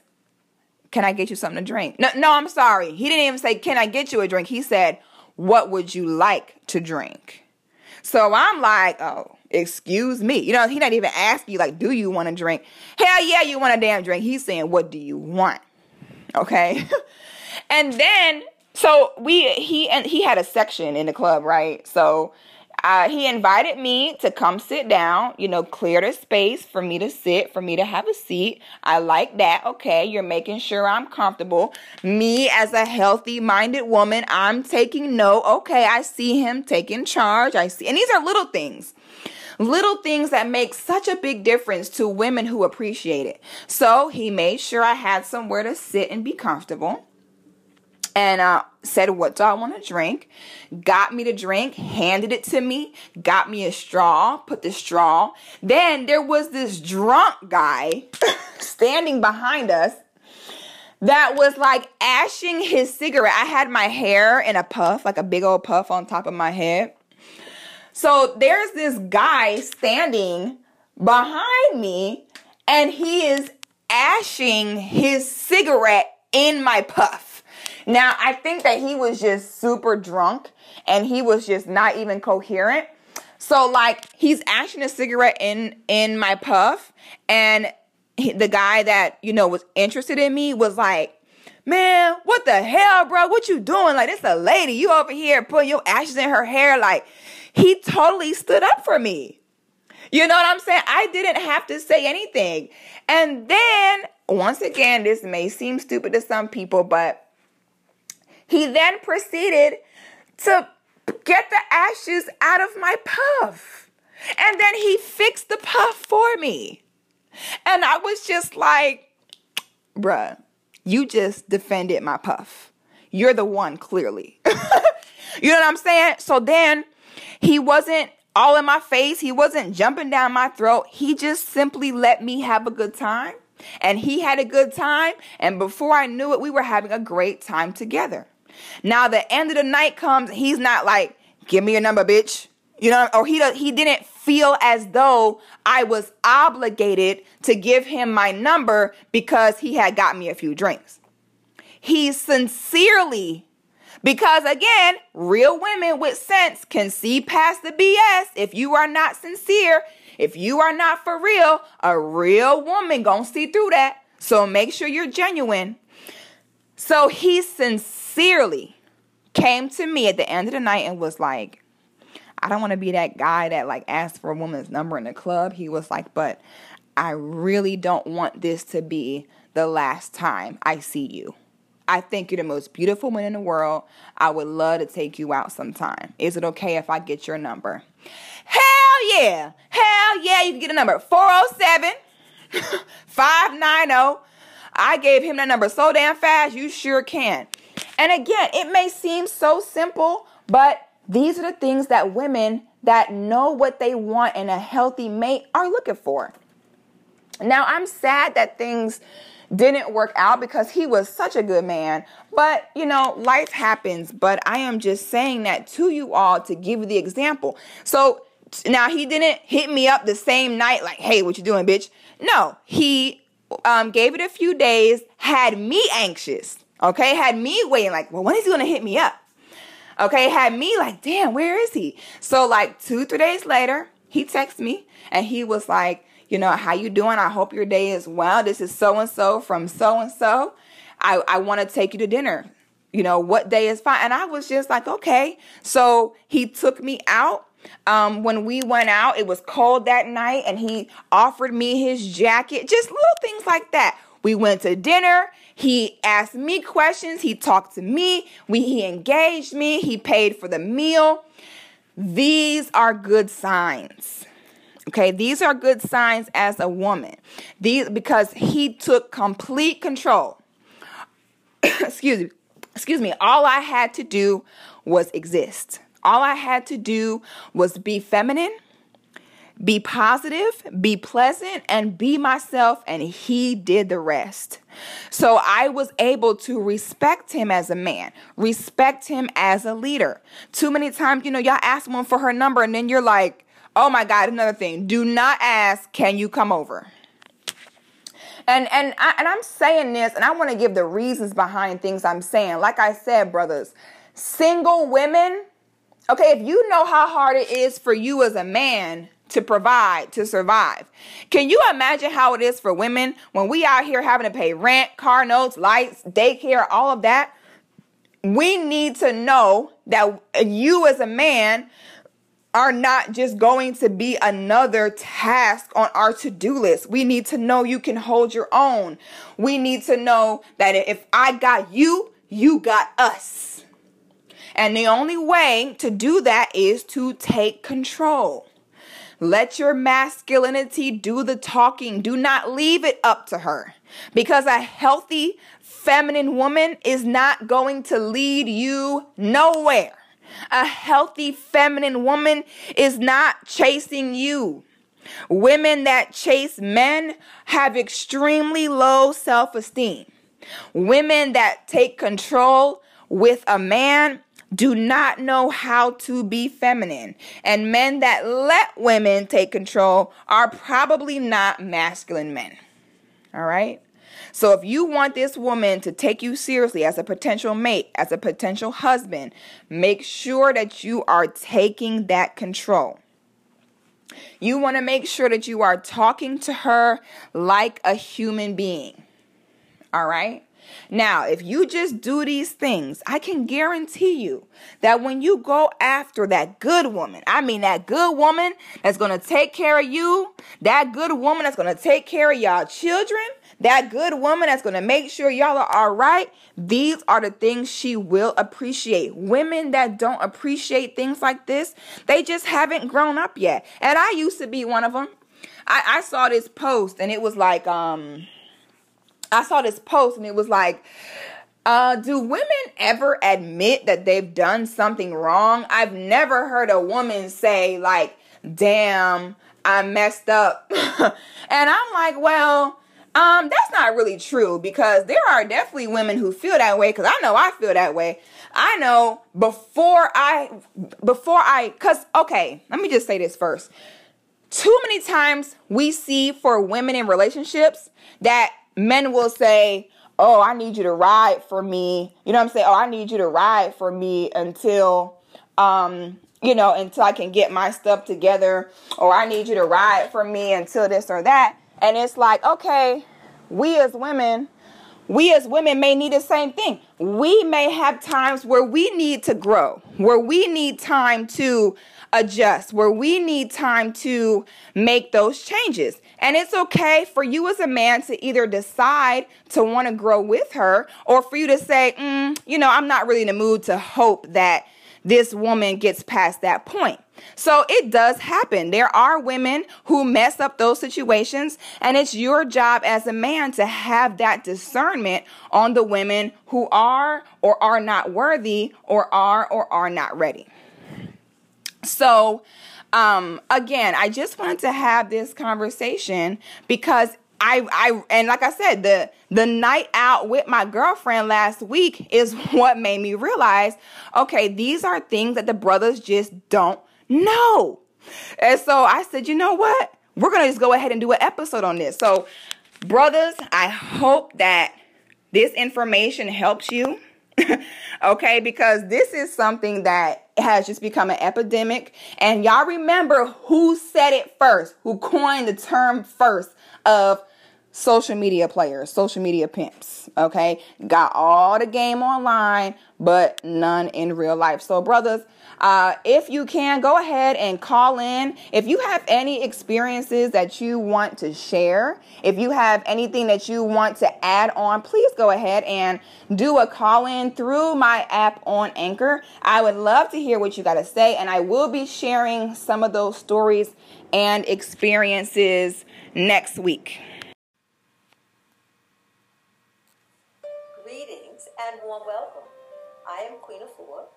S1: can i get you something to drink? No no i'm sorry. He didn't even say can i get you a drink? He said what would you like to drink so I'm like, oh, excuse me. You know, he not even asking you, like, do you want a drink? Hell yeah, you want a damn drink. He's saying, what do you want? Okay. and then, so we, he, and he had a section in the club, right? So uh, he invited me to come sit down, you know, clear the space for me to sit, for me to have a seat. I like that. Okay, you're making sure I'm comfortable. Me, as a healthy minded woman, I'm taking note. Okay, I see him taking charge. I see, and these are little things. Little things that make such a big difference to women who appreciate it. So he made sure I had somewhere to sit and be comfortable and uh, said, What do I want to drink? Got me the drink, handed it to me, got me a straw, put the straw. Then there was this drunk guy standing behind us that was like ashing his cigarette. I had my hair in a puff, like a big old puff on top of my head. So there's this guy standing behind me, and he is ashing his cigarette in my puff. Now, I think that he was just super drunk and he was just not even coherent. So like he's ashing a cigarette in in my puff and he, the guy that, you know, was interested in me was like, "Man, what the hell, bro? What you doing? Like this a lady. You over here putting your ashes in her hair like he totally stood up for me. You know what I'm saying? I didn't have to say anything. And then, once again, this may seem stupid to some people, but he then proceeded to get the ashes out of my puff. And then he fixed the puff for me. And I was just like, bruh, you just defended my puff. You're the one, clearly. you know what I'm saying? So then he wasn't all in my face. He wasn't jumping down my throat. He just simply let me have a good time. And he had a good time. And before I knew it, we were having a great time together. Now the end of the night comes, he's not like, "Give me your number, bitch." You know, or he he didn't feel as though I was obligated to give him my number because he had got me a few drinks. He sincerely because again, real women with sense can see past the BS. If you are not sincere, if you are not for real, a real woman gonna see through that. So make sure you're genuine. So he sincerely came to me at the end of the night and was like, I don't want to be that guy that like asked for a woman's number in the club. He was like, but I really don't want this to be the last time I see you. I think you're the most beautiful woman in the world. I would love to take you out sometime. Is it okay if I get your number? Hell yeah. Hell yeah, you can get a number 407 590 I gave him that number so damn fast, you sure can. And again, it may seem so simple, but these are the things that women that know what they want in a healthy mate are looking for. Now, I'm sad that things didn't work out because he was such a good man. But, you know, life happens. But I am just saying that to you all to give you the example. So now he didn't hit me up the same night, like, hey, what you doing, bitch? No, he um, gave it a few days, had me anxious, okay? Had me waiting, like, well, when is he gonna hit me up? Okay, had me like, damn, where is he? So, like, two, three days later, he texted me and he was like, you know, how you doing? I hope your day is well. This is so and so from so and so. I, I want to take you to dinner. You know, what day is fine? And I was just like, okay. So he took me out. Um, when we went out, it was cold that night, and he offered me his jacket, just little things like that. We went to dinner. He asked me questions. He talked to me. We, he engaged me. He paid for the meal. These are good signs. Okay, these are good signs as a woman. These because he took complete control. excuse me. Excuse me. All I had to do was exist. All I had to do was be feminine, be positive, be pleasant, and be myself, and he did the rest. So I was able to respect him as a man, respect him as a leader. Too many times, you know, y'all ask one for her number, and then you're like, Oh my God, another thing. Do not ask, can you come over? And and I, and I'm saying this, and I want to give the reasons behind things I'm saying. Like I said, brothers, single women. Okay, if you know how hard it is for you as a man to provide to survive, can you imagine how it is for women when we out here having to pay rent, car notes, lights, daycare, all of that? We need to know that you as a man are not just going to be another task on our to do list. We need to know you can hold your own. We need to know that if I got you, you got us. And the only way to do that is to take control. Let your masculinity do the talking. Do not leave it up to her. Because a healthy feminine woman is not going to lead you nowhere. A healthy feminine woman is not chasing you. Women that chase men have extremely low self esteem. Women that take control with a man do not know how to be feminine. And men that let women take control are probably not masculine men. All right? So if you want this woman to take you seriously as a potential mate, as a potential husband, make sure that you are taking that control. You want to make sure that you are talking to her like a human being. All right? Now, if you just do these things, I can guarantee you that when you go after that good woman, I mean that good woman that's going to take care of you, that good woman that's going to take care of y'all children, that good woman that's going to make sure y'all are all right, these are the things she will appreciate. Women that don't appreciate things like this, they just haven't grown up yet. And I used to be one of them. I, I saw this post and it was like, um, I saw this post and it was like, uh, do women ever admit that they've done something wrong? I've never heard a woman say, like, damn, I messed up. and I'm like, well, um, that's not really true because there are definitely women who feel that way because I know I feel that way. I know before I, before I, because, okay, let me just say this first. Too many times we see for women in relationships that men will say, Oh, I need you to ride for me. You know what I'm saying? Oh, I need you to ride for me until, um, you know, until I can get my stuff together, or I need you to ride for me until this or that. And it's like, okay, we as women, we as women may need the same thing. We may have times where we need to grow, where we need time to adjust, where we need time to make those changes. And it's okay for you as a man to either decide to want to grow with her or for you to say, mm, you know, I'm not really in the mood to hope that this woman gets past that point. So it does happen. There are women who mess up those situations, and it's your job as a man to have that discernment on the women who are or are not worthy or are or are not ready. So, um, again, I just wanted to have this conversation because I, I, and like I said, the the night out with my girlfriend last week is what made me realize, okay, these are things that the brothers just don't know. And so I said, you know what? We're gonna just go ahead and do an episode on this. So, brothers, I hope that this information helps you. okay, because this is something that has just become an epidemic. And y'all remember who said it first, who coined the term first of social media players, social media pimps. Okay, got all the game online, but none in real life. So, brothers, uh, if you can, go ahead and call in. If you have any experiences that you want to share, if you have anything that you want to add on, please go ahead and do a call in through my app on Anchor. I would love to hear what you got to say, and I will be sharing some of those stories and experiences next week.
S2: Greetings and warm welcome. I am Queen Afua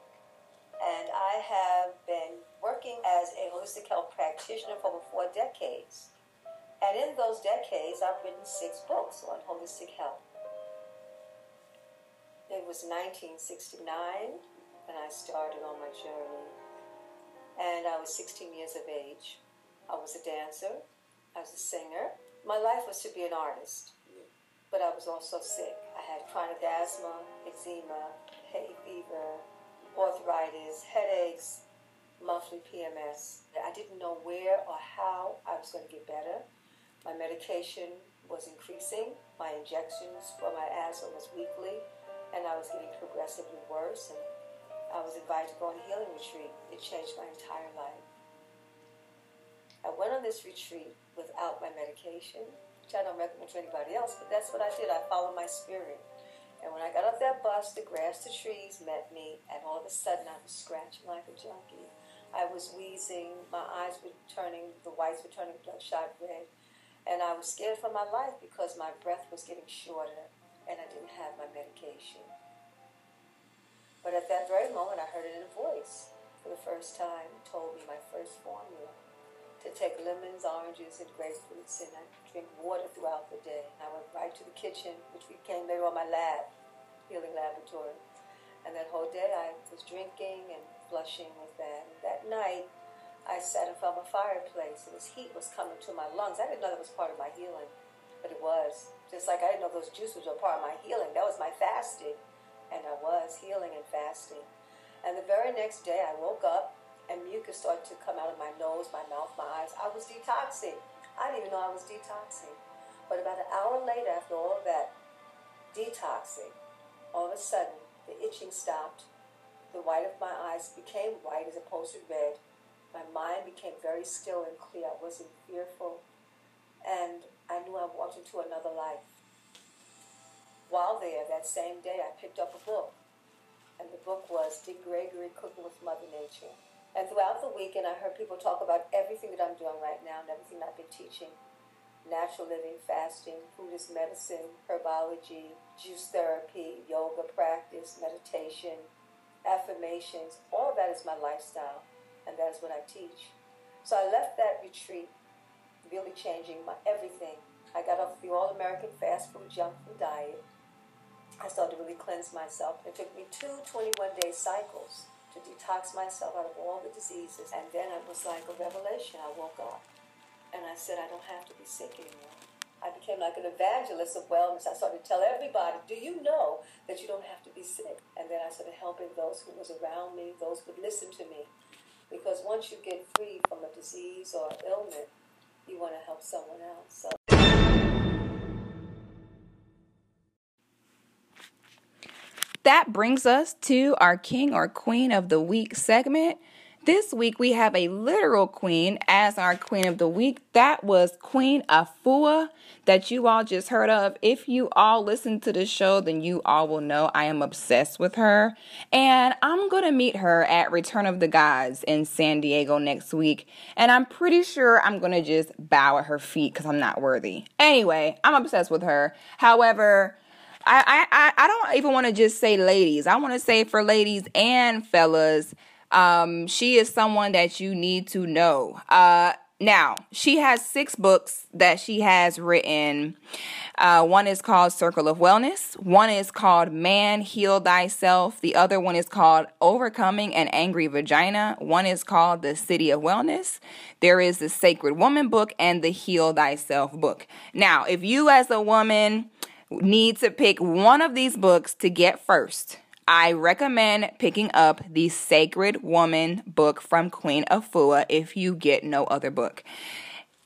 S2: and I have been working as a holistic health practitioner for over four decades. And in those decades, I've written six books on holistic health. It was 1969 when I started on my journey, and I was 16 years of age. I was a dancer, I was a singer. My life was to be an artist, but I was also sick. I had chronic asthma, eczema, hay fever, arthritis, headaches, monthly PMS. I didn't know where or how I was going to get better. My medication was increasing. My injections for my asthma was weekly, and I was getting progressively worse. And I was invited to go on a healing retreat. It changed my entire life. I went on this retreat without my medication, which I don't recommend to anybody else, but that's what I did. I followed my spirit. And when I got off that bus, the grass, the trees met me, and all of a sudden I was scratching like a junkie. I was wheezing, my eyes were turning, the whites were turning bloodshot red, and I was scared for my life because my breath was getting shorter and I didn't have my medication. But at that very moment, I heard it in a voice for the first time. Told me my first formula to take lemons, oranges, and grapefruits, and I drink water throughout the day. I went right to the kitchen, which became later on my lab, healing laboratory. And that whole day I was drinking and flushing with that. And that night, I sat in front of a fireplace, and this heat was coming to my lungs. I didn't know that was part of my healing, but it was. Just like I didn't know those juices were part of my healing. That was my fasting, and I was healing and fasting. And the very next day, I woke up and mucus started to come out of my nose, my mouth, my eyes. I was detoxing. I didn't even know I was detoxing. But about an hour later, after all of that detoxing, all of a sudden the itching stopped. The white of my eyes became white as opposed to red. My mind became very still and clear. I wasn't fearful. And I knew I walked into another life. While there, that same day, I picked up a book. And the book was Dick Gregory Cooking with Mother Nature. And throughout the weekend, I heard people talk about everything that I'm doing right now and everything I've been teaching natural living, fasting, Buddhist medicine, herbology, juice therapy, yoga practice, meditation, affirmations. All that is my lifestyle, and that is what I teach. So I left that retreat really changing my everything. I got off the all American fast food junk food diet. I started to really cleanse myself. It took me two 21 day cycles to detox myself out of all the diseases. And then it was like a revelation. I woke up and I said, I don't have to be sick anymore. I became like an evangelist of wellness. I started to tell everybody, do you know that you don't have to be sick? And then I started helping those who was around me, those who would listen to me. Because once you get free from a disease or illness, you want to help someone else. So
S1: that brings us to our King or Queen of the Week segment. This week we have a literal queen as our queen of the week. That was Queen Afua that you all just heard of. If you all listen to the show, then you all will know I am obsessed with her. And I'm going to meet her at Return of the Gods in San Diego next week. And I'm pretty sure I'm going to just bow at her feet because I'm not worthy. Anyway, I'm obsessed with her. However, I, I, I don't even want to just say ladies. I want to say for ladies and fellas, Um, she is someone that you need to know. Uh, now, she has six books that she has written. Uh, one is called Circle of Wellness. One is called Man Heal Thyself. The other one is called Overcoming an Angry Vagina. One is called The City of Wellness. There is the Sacred Woman book and the Heal Thyself book. Now, if you as a woman need to pick one of these books to get first, I recommend picking up the Sacred Woman book from Queen Afua if you get no other book.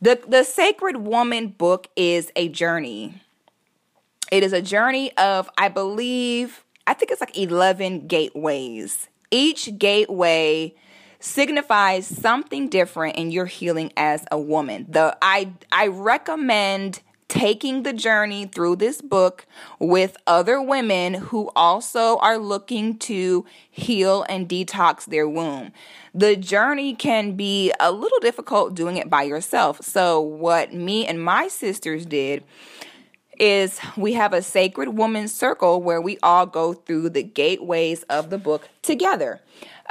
S1: The, the Sacred Woman book is a journey. It is a journey of, I believe, I think it's like 11 gateways. Each gateway signifies something different in your healing as a woman. The I I recommend taking the journey through this book with other women who also are looking to heal and detox their womb. The journey can be a little difficult doing it by yourself. So, what me and my sisters did is we have a sacred woman circle where we all go through the gateways of the book together.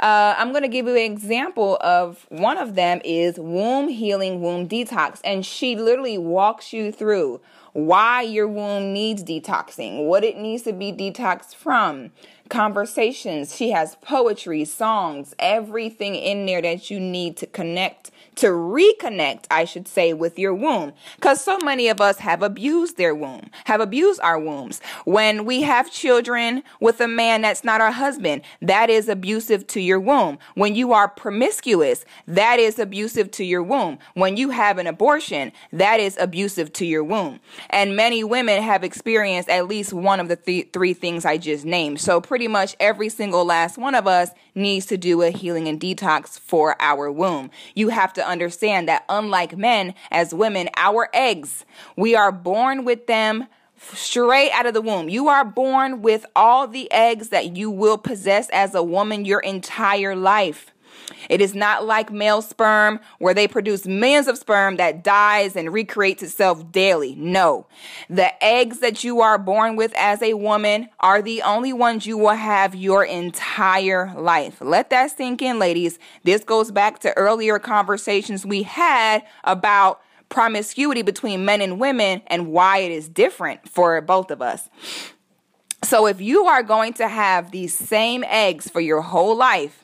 S1: Uh, I'm going to give you an example of one of them is womb healing, womb detox. And she literally walks you through why your womb needs detoxing, what it needs to be detoxed from, conversations. She has poetry, songs, everything in there that you need to connect to reconnect, I should say, with your womb. Because so many of us have abused their womb, have abused our wombs. When we have children with a man that's not our husband, that is abusive to your womb. When you are promiscuous, that is abusive to your womb. When you have an abortion, that is abusive to your womb. And many women have experienced at least one of the th- three things I just named. So pretty much every single last one of us needs to do a healing and detox for our womb. You have to understand that unlike men, as women, our eggs, we are born with them straight out of the womb. You are born with all the eggs that you will possess as a woman your entire life. It is not like male sperm where they produce millions of sperm that dies and recreates itself daily. No. The eggs that you are born with as a woman are the only ones you will have your entire life. Let that sink in, ladies. This goes back to earlier conversations we had about promiscuity between men and women and why it is different for both of us. So if you are going to have these same eggs for your whole life,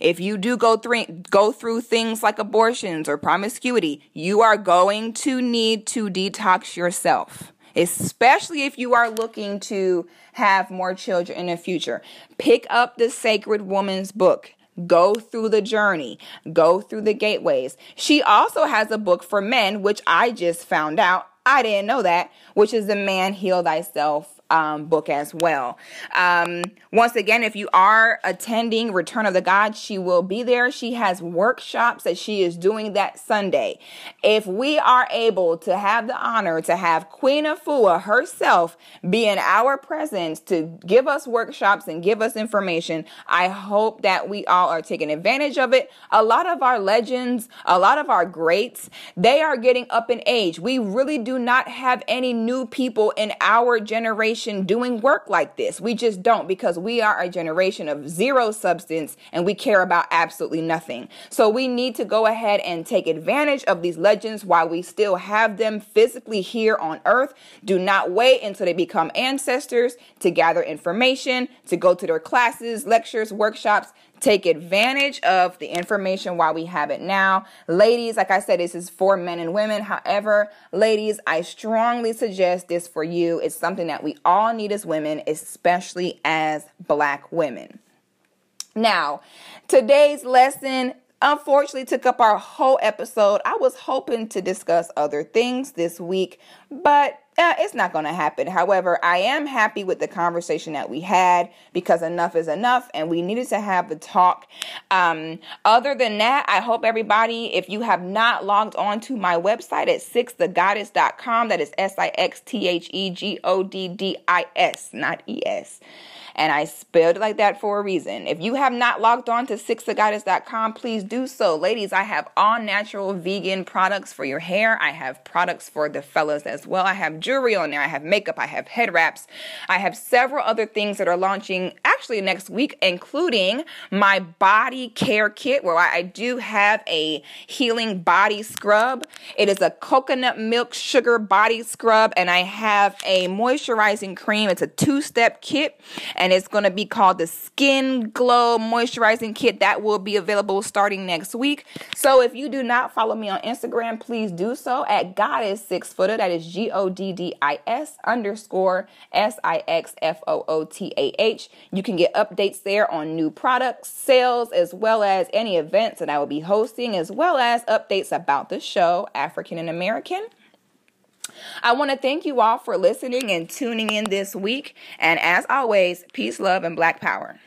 S1: if you do go through go through things like abortions or promiscuity, you are going to need to detox yourself. Especially if you are looking to have more children in the future. Pick up the Sacred Woman's book. Go through the journey, go through the gateways. She also has a book for men, which I just found out. I didn't know that, which is The Man Heal Thyself um, book as well. Um, once again, if you are attending Return of the Gods, she will be there. She has workshops that she is doing that Sunday. If we are able to have the honor to have Queen Afua herself be in our presence to give us workshops and give us information, I hope that we all are taking advantage of it. A lot of our legends, a lot of our greats, they are getting up in age. We really do not have any new people in our generation generation doing work like this. We just don't because we are a generation of zero substance and we care about absolutely nothing. So we need to go ahead and take advantage of these legends while we still have them physically here on earth. Do not wait until they become ancestors to gather information, to go to their classes, lectures, workshops. Take advantage of the information while we have it now. Ladies, like I said, this is for men and women. However, ladies, I strongly suggest this for you. It's something that we all need as women, especially as black women. Now, today's lesson unfortunately took up our whole episode. I was hoping to discuss other things this week, but uh, it's not going to happen. However, I am happy with the conversation that we had because enough is enough and we needed to have the talk. Um, other than that, I hope everybody, if you have not logged on to my website at sixthegoddis.com, that is S I X T H E G O D D I S, not E S And I spelled it like that for a reason. If you have not logged on to sixthegoddis.com, please do so. Ladies, I have all natural vegan products for your hair. I have products for the fellas as well. I have jewelry on there. I have makeup. I have head wraps. I have several other things that are launching actually next week, including my body care kit where I do have a healing body scrub. It is a coconut milk sugar body scrub, and I have a moisturizing cream. It's a two step kit, and it's going to be called the Skin Glow Moisturizing Kit. That will be available starting next week. So if you do not follow me on Instagram, please do so at Goddess Six Footer. That is G O D D I S underscore S I X F O O T A H. You can get updates there on new products, sales, as well as any events that I will be hosting, as well as updates about the show, African and American. I want to thank you all for listening and tuning in this week. And as always, peace, love, and black power.